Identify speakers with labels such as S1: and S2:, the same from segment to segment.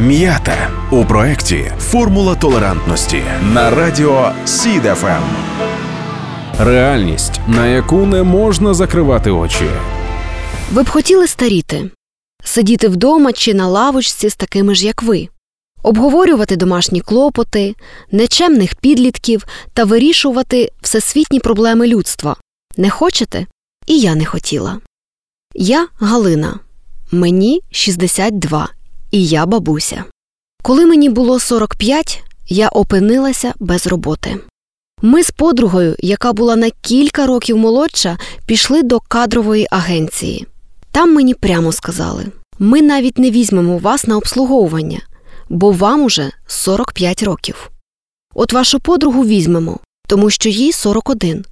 S1: М'ята у проєкті Формула толерантності на радіо СІДФМ.
S2: Реальність, на яку не можна закривати очі.
S3: Ви б хотіли старіти, сидіти вдома чи на лавочці з такими ж, як ви, обговорювати домашні клопоти, нечемних підлітків та вирішувати всесвітні проблеми людства. Не хочете? І я не хотіла. Я Галина. Мені 62, і я бабуся. Коли мені було 45, я опинилася без роботи. Ми з подругою, яка була на кілька років молодша, пішли до кадрової агенції. Там мені прямо сказали: ми навіть не візьмемо вас на обслуговування, бо вам уже 45 років. От вашу подругу візьмемо, тому що їй 41,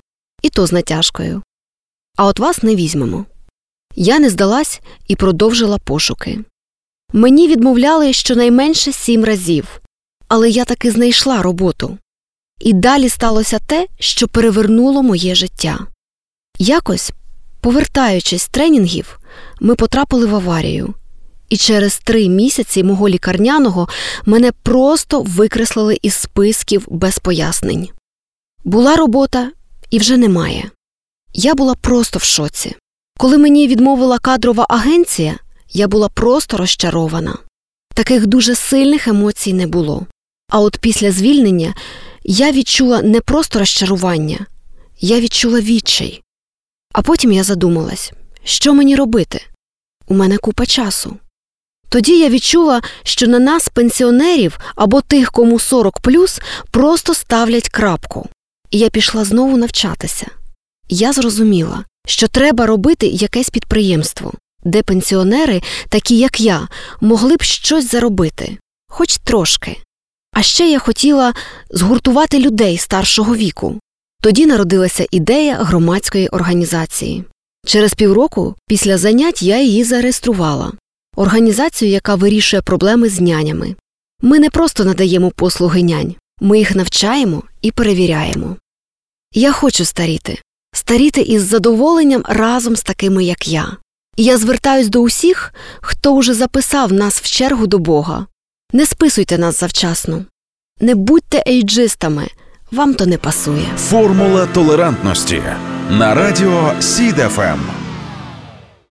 S3: і то з натяжкою. А от вас не візьмемо. Я не здалась і продовжила пошуки. Мені відмовляли щонайменше сім разів, але я таки знайшла роботу. І далі сталося те, що перевернуло моє життя. Якось, повертаючись з тренінгів, ми потрапили в аварію, і через три місяці мого лікарняного мене просто викреслили із списків без пояснень. Була робота і вже немає. Я була просто в шоці. Коли мені відмовила кадрова агенція, я була просто розчарована. Таких дуже сильних емоцій не було. А от після звільнення я відчула не просто розчарування, я відчула відчай. А потім я задумалась, що мені робити? У мене купа часу. Тоді я відчула, що на нас, пенсіонерів або тих, кому 40 просто ставлять крапку. І я пішла знову навчатися. Я зрозуміла, що треба робити якесь підприємство, де пенсіонери, такі як я, могли б щось заробити, хоч трошки. А ще я хотіла згуртувати людей старшого віку. Тоді народилася ідея громадської організації. Через півроку після занять я її зареєструвала організацію, яка вирішує проблеми з нянями. Ми не просто надаємо послуги нянь, ми їх навчаємо і перевіряємо. Я хочу старіти, старіти із задоволенням разом з такими, як я. І я звертаюсь до усіх, хто уже записав нас в чергу до Бога. Не списуйте нас завчасно. Не будьте ейджистами, вам то не пасує.
S1: Формула толерантності на радіо СІДФМ.